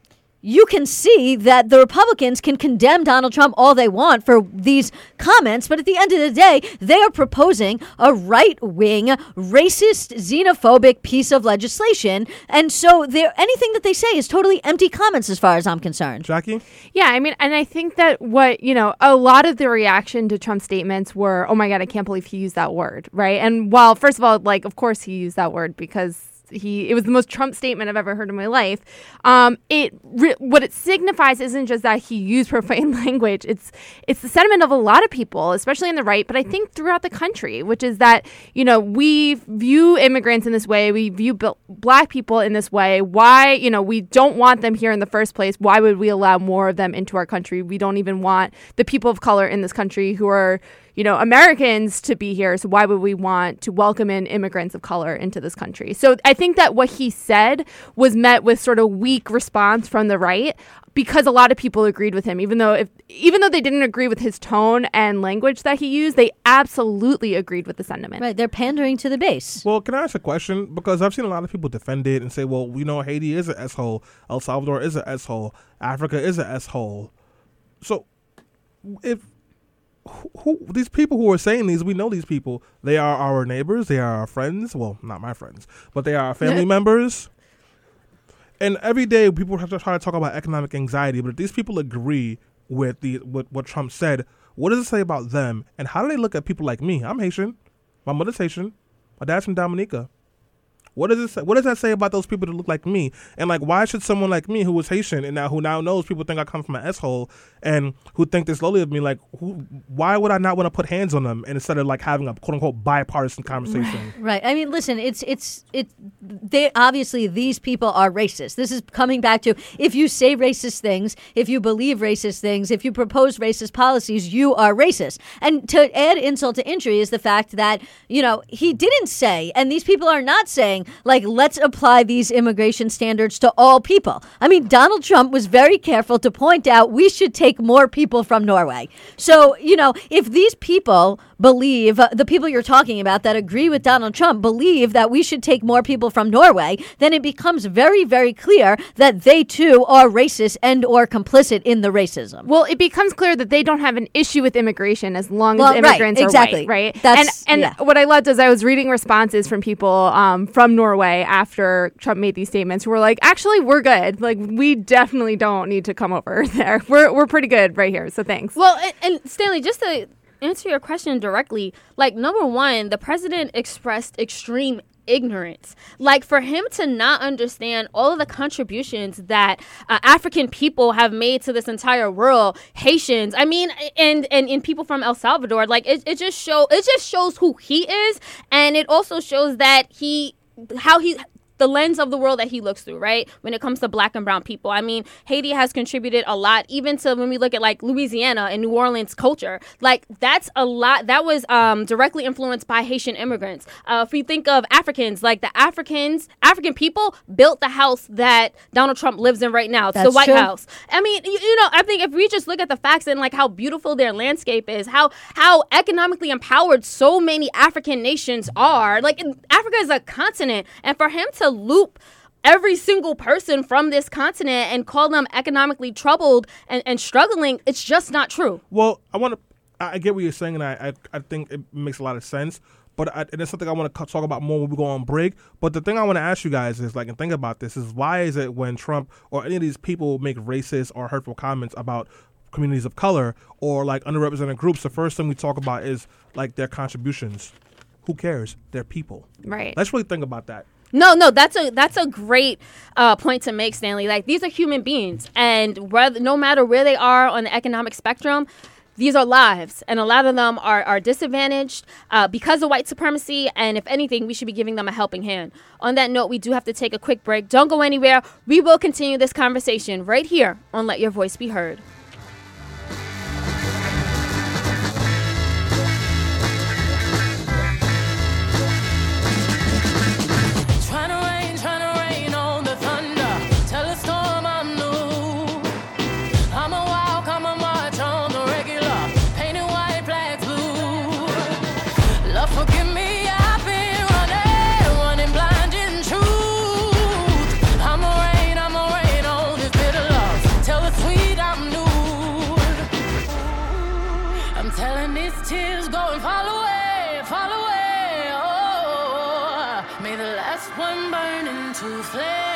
you can see that the Republicans can condemn Donald Trump all they want for these comments, but at the end of the day, they are proposing a right wing, racist, xenophobic piece of legislation. And so anything that they say is totally empty comments as far as I'm concerned. Jaqi? Yeah, I mean, and I think that what, you know, a lot of the reaction to Trump's statements were, oh my God, I can't believe he used that word, right? And while, first of all, like, of course he used that word because he it was the most Trump statement I've ever heard in my life. Um, it re- what it signifies isn't just that he used <laughs> profane language. It's it's the sentiment of a lot of people, especially in the right, but I think throughout the country, which is that you know we view immigrants in this way, we view bil- black people in this way. Why you know we don't want them here in the first place? Why would we allow more of them into our country? We don't even want the people of color in this country who are you know, Americans to be here. So why would we want to welcome in immigrants of color into this country? So I think that what he said was met with sort of weak response from the right because a lot of people agreed with him even though if even though they didn't agree with his tone and language that he used they absolutely agreed with the sentiment Right, they're pandering to the base. Well, can I ask a question? Because I've seen a lot of people defend it and say, well, you know, Haiti is an asshole, El Salvador is an asshole, Africa is an asshole. So, if who, who these people who are saying these, we know these people. They are our neighbors. They are our friends. Well, not my friends, but they are our family <laughs> members. And every day, people have to try to talk about economic anxiety. But if these people agree with the with what Trump said, what does it say about them? And how do they look at people like me? I'm Haitian. My mother's Haitian. My dad's from Dominica. What does it say? What does that say about those people that look like me? And like, why should someone like me, who was Haitian and now who now knows people think I come from an asshole and who think this lowly of me, like, who? Why would I not want to put hands on them and instead of like having a quote unquote bipartisan conversation? Right. I mean, listen, it's it's it. They obviously these people are racist. This is coming back to if you say racist things, if you believe racist things, if you propose racist policies, you are racist. And to add insult to injury is the fact that you know he didn't say, and these people are not saying like let's apply these immigration standards to all people. I mean, Donald Trump was very careful to point out we should take more people from Norway. So you know if these people believe uh, the people you're talking about that agree with Donald Trump believe that we should take more people from Norway, then it becomes very, very clear that they too are racist and or complicit in the racism. Well, it becomes clear that they don't have an issue with immigration as long Well, as right, immigrants exactly. are white, right? That's- and yeah. and what I loved is I was reading responses from people um, from Norway after Trump made these statements who were like, actually, we're good. Like, we definitely don't need to come over <laughs> there. We're we're pretty good right here. So thanks. Well, and, and Stanley, just to answer your question directly, like number one, the president expressed extreme ignorance. Like for him to not understand all of the contributions that uh, African people have made to this entire world, Haitians, I mean, and and in people from El Salvador, like it, it just show it just shows who he is, and it also shows that he how he the lens of the world that he looks through, right? When it comes to black and brown people. I mean, Haiti has contributed a lot, even to when we look at like Louisiana and New Orleans culture. Like that's a lot that was um, directly influenced by Haitian immigrants. Uh, if we think of Africans, like the Africans, African people built the house that Donald Trump lives in right now. It's the White true. House. I mean, you, you know, I think if we just look at the facts and like how beautiful their landscape is, how how economically empowered so many African nations are. Like Africa is a continent, and for him to loop every single person from this continent and call them economically troubled and, and struggling, it's just not true. Well, I want to. I I get what you're saying, and I, I I think it makes a lot of sense. But I, and it's something I want to talk about more when we go on break. But the thing I want to ask you guys is like, and think about this is why is it when Trump or any of these people make racist or hurtful comments about communities of color or like underrepresented groups, the first thing we talk about is like their contributions. Who cares? They're people. right. Let's really think about that. No, no, that's a that's a great uh, point to make, Stanley. Like these are human beings, and whether no matter where they are on the economic spectrum, these are lives, and a lot of them are are disadvantaged uh, because of white supremacy. And if anything, we should be giving them a helping hand. On that note, we do have to take a quick break. Don't go anywhere. We will continue this conversation right here on Let Your Voice Be Heard. Into flames.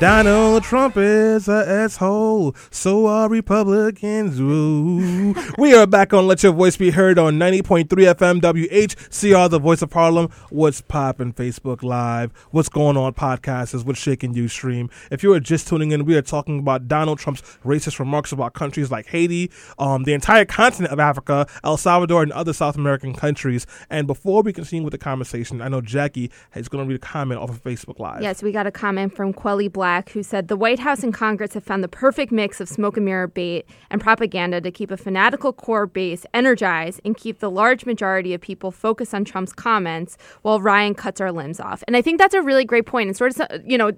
Donald Trump is an asshole. So are Republicans. Ooh. we are back on Let Your Voice Be Heard on 90.3 FM WHCR, the voice of Harlem. What's poppin' Facebook Live? What's going on podcast is what's shaking Ustream. If you are just tuning in, we are talking about Donald Trump's racist remarks about countries like Haiti, um, the entire continent of Africa, El Salvador, and other South American countries. And before we continue with the conversation, I know Jaqi is going to read a comment off of Facebook Live. Yes, we got a comment from Quelly Black who said the White House and Congress have found the perfect mix of smoke and mirror bait and propaganda to keep a fanatical core base energized and keep the large majority of people focused on Trump's comments while Ryan cuts our limbs off. And I think that's a really great point and sort of, you know,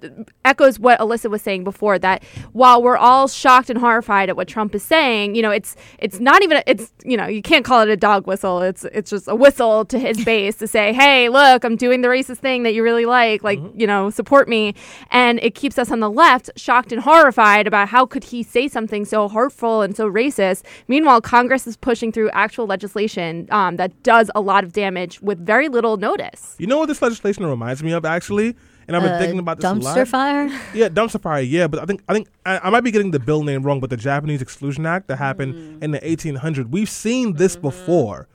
echoes what Ilyssa was saying before that while we're all shocked and horrified at what Trump is saying, you know, it's it's not even it's you know, you can't call it a dog whistle. It's it's just a whistle to his <laughs> base to say, "Hey, look, I'm doing the racist thing that you really like. Like, mm-hmm. you know, support me." And it keeps us on the left shocked and horrified about how could he say something so hurtful and so racist. Meanwhile, Congress is pushing through actual legislation um, that does a lot of damage with very little notice. You know what this legislation reminds me of, actually? And I've been Uh, thinking about this a lot. dumpster fire. <laughs> Yeah, dumpster fire. Yeah, but I think I think I, I might be getting the bill name wrong. But the Japanese Exclusion Act that happened in the 1800s, we've seen this before.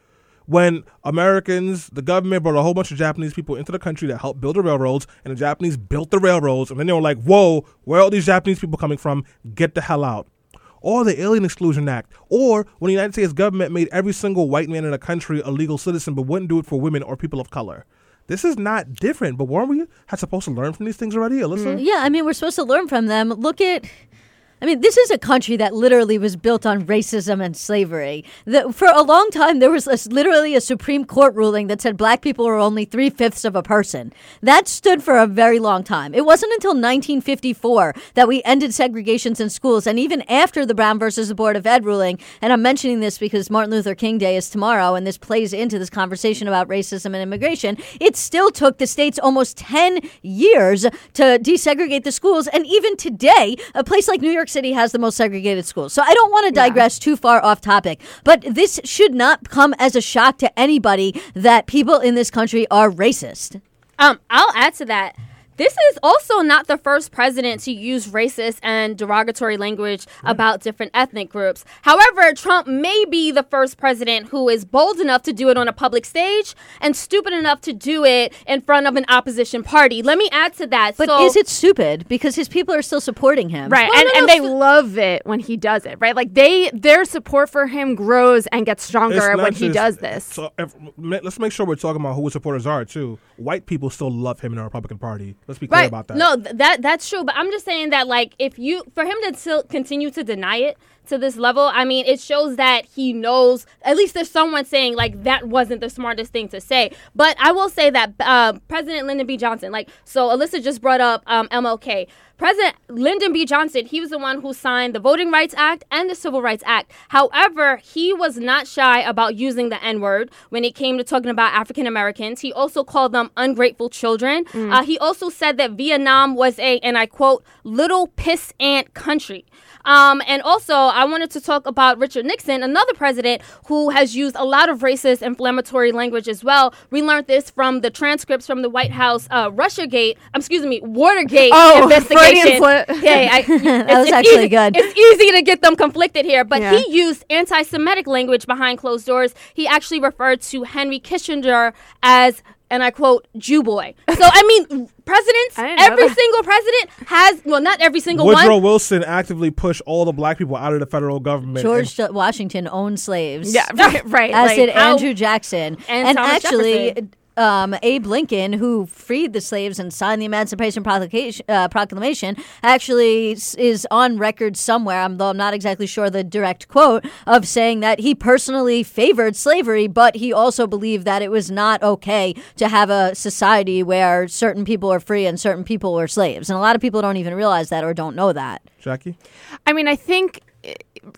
When Americans, the government brought a whole bunch of Japanese people into the country to help build the railroads, and the Japanese built the railroads, and then they were like, "Whoa, where are all these Japanese people coming from? Get the hell out!" Or the Alien Exclusion Act, or when the United States government made every single white man in the country a legal citizen, but wouldn't do it for women or people of color. This is not different, but weren't we supposed to learn from these things already, Ilyssa? Mm, yeah, I mean, we're supposed to learn from them. Look at I mean, this is a country that literally was built on racism and slavery. The, for a long time, there was a, literally a Supreme Court ruling that said black people were only three fifths of a person. That stood for a very long time. It wasn't until 1954 that we ended segregations in schools. And even after the Brown versus the Board of Ed ruling, and I'm mentioning this because Martin Luther King Day is tomorrow, and this plays into this conversation about racism and immigration, it still took the states almost 10 years to desegregate the schools. And even today, a place like New York City has the most segregated schools. So I don't want to digress too far off topic, but this should not come as a shock to anybody that people in this country are racist. Um, I'll add to that. This is also not the first president to use racist and derogatory language about different ethnic groups. However, Trump may be the first president who is bold enough to do it on a public stage and stupid enough to do it in front of an opposition party. Let me add to that. But so, is it stupid? Because his people are still supporting him. Right, Well, and, no, and no, they so- love it when he does it, right? Like they, their support for him grows and gets stronger not when he does this. So if, let's make sure we're talking about who his supporters are too. White people still love him in the Republican Party. Let's be clear right? about that. No, th- that that's true. But I'm just saying that, like, if you for him to still continue to deny it to this level, I mean, it shows that he knows. At least there's someone saying like that wasn't the smartest thing to say. But I will say that uh, President Lyndon B. Johnson, like, so Ilyssa just brought up um, MLK. President Lyndon B. Johnson, he was the one who signed the Voting Rights Act and the Civil Rights Act. However, he was not shy about using the N word when it came to talking about African Americans. He also called them ungrateful children. Uh, he also said that Vietnam was a, and I quote, little piss ant country. Um, and also, I wanted to talk about Richard Nixon, another president who has used a lot of racist, inflammatory language as well. We learned this from the transcripts from the White House uh, RussiaGate, um, excuse me, Watergate Oh, investigation. Freudian slip. Okay, I, <laughs> that was actually good. It's easy to get them conflicted here, but Yeah. he used anti-Semitic language behind closed doors. He actually referred to Henry Kissinger as. And I quote, Jew boy. So, I mean, presidents, I every single president has, well, not every single Woodrow one, Wilson actively pushed all the black people out of the federal government. George Washington owned slaves. yeah, <laughs> right, right. As like, did how- Andrew Jackson. And And, actually, Jefferson. Um, Abe Lincoln, who freed the slaves and signed the Emancipation Proclamation, uh, Proclamation actually is on record somewhere, I'm- though I'm not exactly sure the direct quote, of saying that he personally favored slavery, but he also believed that it was not okay to have a society where certain people are free and certain people are slaves. And a lot of people don't even realize that or don't know that. Jaqi? I mean, I think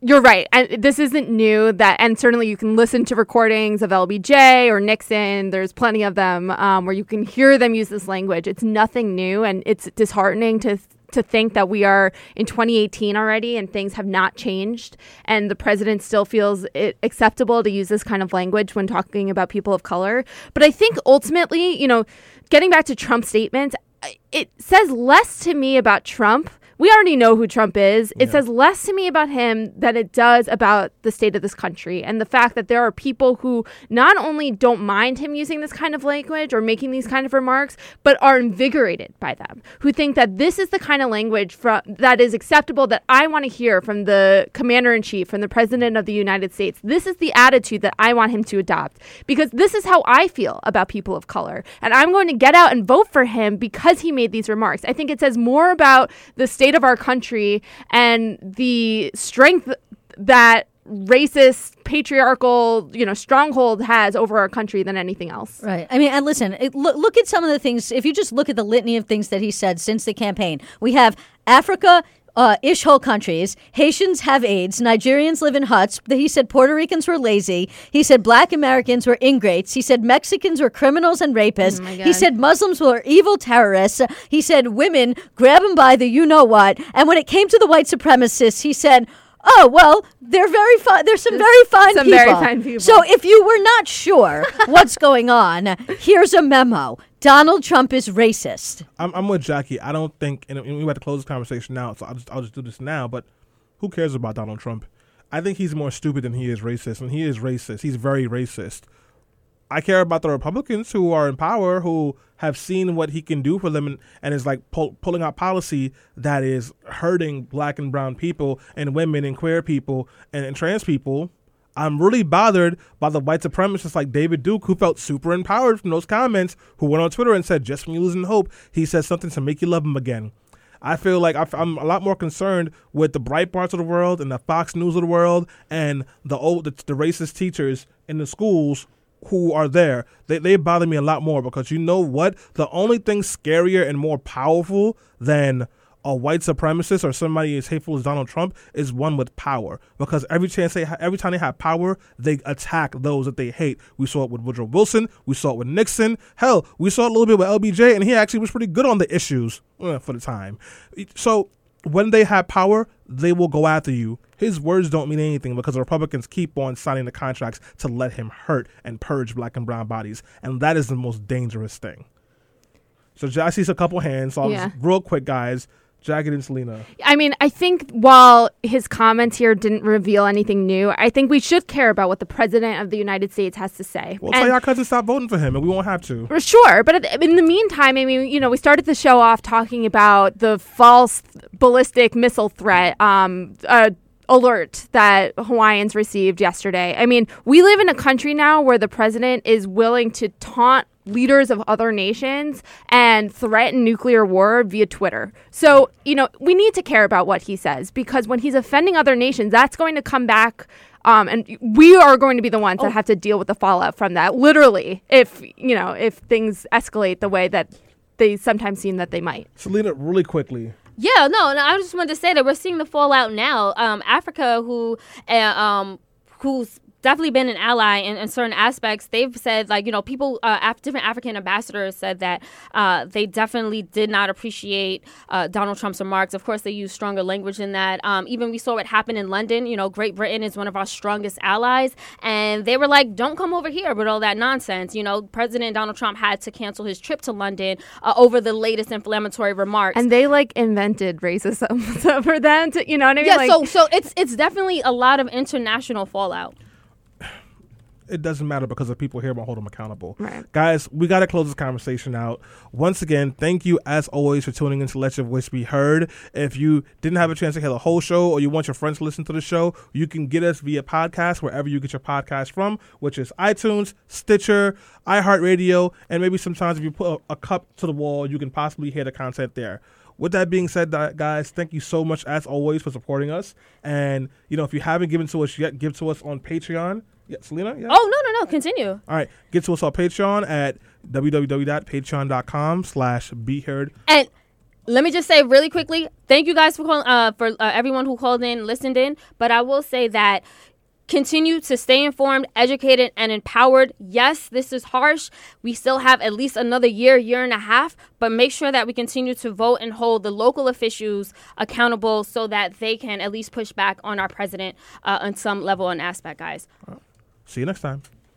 you're right. And this isn't new. That and certainly you can listen to recordings of LBJ or Nixon. There's plenty of them um, where you can hear them use this language. It's nothing new, and it's disheartening to. To think that we are in 2018 already and things have not changed, and the president still feels it acceptable to use this kind of language when talking about people of color. But I think ultimately, you know, getting back to Trump's statements, I- it says less to me about Trump. We already know who Trump is. It says less to me about him than it does about the state of this country and the fact that there are people who not only don't mind him using this kind of language or making these kind of remarks, but are invigorated by them, who think that this is the kind of language from, that is acceptable that I want to hear from the commander in chief, from the president of the United States. This is the attitude that I want him to adopt because this is how I feel about people of color. And I'm going to get out and vote for him because he made these remarks. I think it says more about the state of our country and the strength that racist patriarchal you know stronghold has over our country than anything else Right. I mean, and listen, it, look, look at some of the things. If you just look at the litany of things that he said since the campaign, we have Africa. Uh, ish whole countries. Haitians have AIDS. Nigerians live in huts. He said Puerto Ricans were lazy. He said black Americans were ingrates. He said Mexicans were criminals and rapists. he said Muslims were evil terrorists. He said women grab them by the you know what. And when it came to the white supremacists, he said, "Oh well, they're very fine. There's some very fine some people. very fine people. So if you were not sure <laughs> what's going on, here's a memo. Donald Trump is racist. I'm, I'm with Jaqi. I don't think, and we have to close this conversation now, so I'll just I'll just do this now. But who cares about Donald Trump? I think he's more stupid than he is racist, and he is racist. He's very racist. I care about the Republicans who are in power, who have seen what he can do for them, and, and is like pull, pulling out policy that is hurting black and brown people, and women, and queer people, and, and trans people. I'm really bothered by the white supremacists like David Duke, who felt super empowered from those comments, who went on Twitter and said, just when you're losing hope, he says something to make you love him again. I feel like I'm a lot more concerned with the Breitbarts of the world and the Fox News of the world and the old the, the racist teachers in the schools who are there. They they bother me a lot more because you know what? The only thing scarier and more powerful than a white supremacist or somebody as hateful as Donald Trump is one with power because every chance they every time they have power they attack those that they hate. We saw it with Woodrow Wilson, we saw it with Nixon. Hell, we saw it a little bit with LBJ, and he actually was pretty good on the issues uh, for the time. So when they have power, they will go after you. His words don't mean anything because the Republicans keep on signing the contracts to let him hurt and purge black and brown bodies, and that is the most dangerous thing. So I see a couple hands. So I'll Yeah. just, real quick, guys. Jaqi and Selena. I mean, I think while his comments here didn't reveal anything new, I think we should care about what the president of the United States has to say. Well, And- tell your cousins stop voting for him, and we won't have to. Well, Sure, but in the meantime, I mean, you know, we started the show off talking about the false ballistic missile threat um, uh, alert that Hawaiians received yesterday. I mean, we live in a country now where the president is willing to taunt leaders of other nations and threaten nuclear war via Twitter. So, you know, we need to care about what he says because when he's offending other nations, that's going to come back um, and we are going to be the ones that have to deal with the fallout from that. Literally, if you know, if things escalate the way that they sometimes seem that they might. Selena, really quickly. Yeah, no, no. I just wanted to say that we're seeing the fallout now. Um, Africa, who, uh, um, who's definitely been an ally in, in certain aspects. They've said like you know people, uh, af- different African ambassadors said that uh, they definitely did not appreciate uh, Donald Trump's remarks. Of course, they use stronger language in that. Um, even we saw what happened in London. You know, Great Britain is one of our strongest allies, and they were like, "Don't come over here with all that nonsense." You know, President Donald Trump had to cancel his trip to London uh, over the latest inflammatory remarks. And they like invented racism so <laughs> for them to, you know what I mean? yeah, like, so so it's it's definitely a lot of international fallout. It doesn't matter because the people here won't hold them accountable. Right. Guys, we got to close this conversation out. Once again, thank you as always for tuning in to Let Your Voice Be Heard. If you didn't have a chance to hear the whole show or you want your friends to listen to the show, you can get us via podcast wherever you get your podcast from, which is iTunes, Stitcher, iHeartRadio, and maybe sometimes if you put a, a cup to the wall, you can possibly hear the content there. With that being said, guys, thank you so much as always for supporting us. And you know, if you haven't given to us yet, give to us on Patreon. Yeah, Selena. Yeah. Oh no no no! Continue. All right, get to us on Patreon at www.patreon.com slash be heard. And let me just say really quickly, thank you guys for calling, uh, for uh, everyone who called in, listened in. But I will say that continue to stay informed, educated, and empowered. Yes, this is harsh. We still have at least another year, year and a half, but make sure that we continue to vote and hold the local officials accountable so that they can at least push back on our president uh, on some level and aspect, guys. See you next time.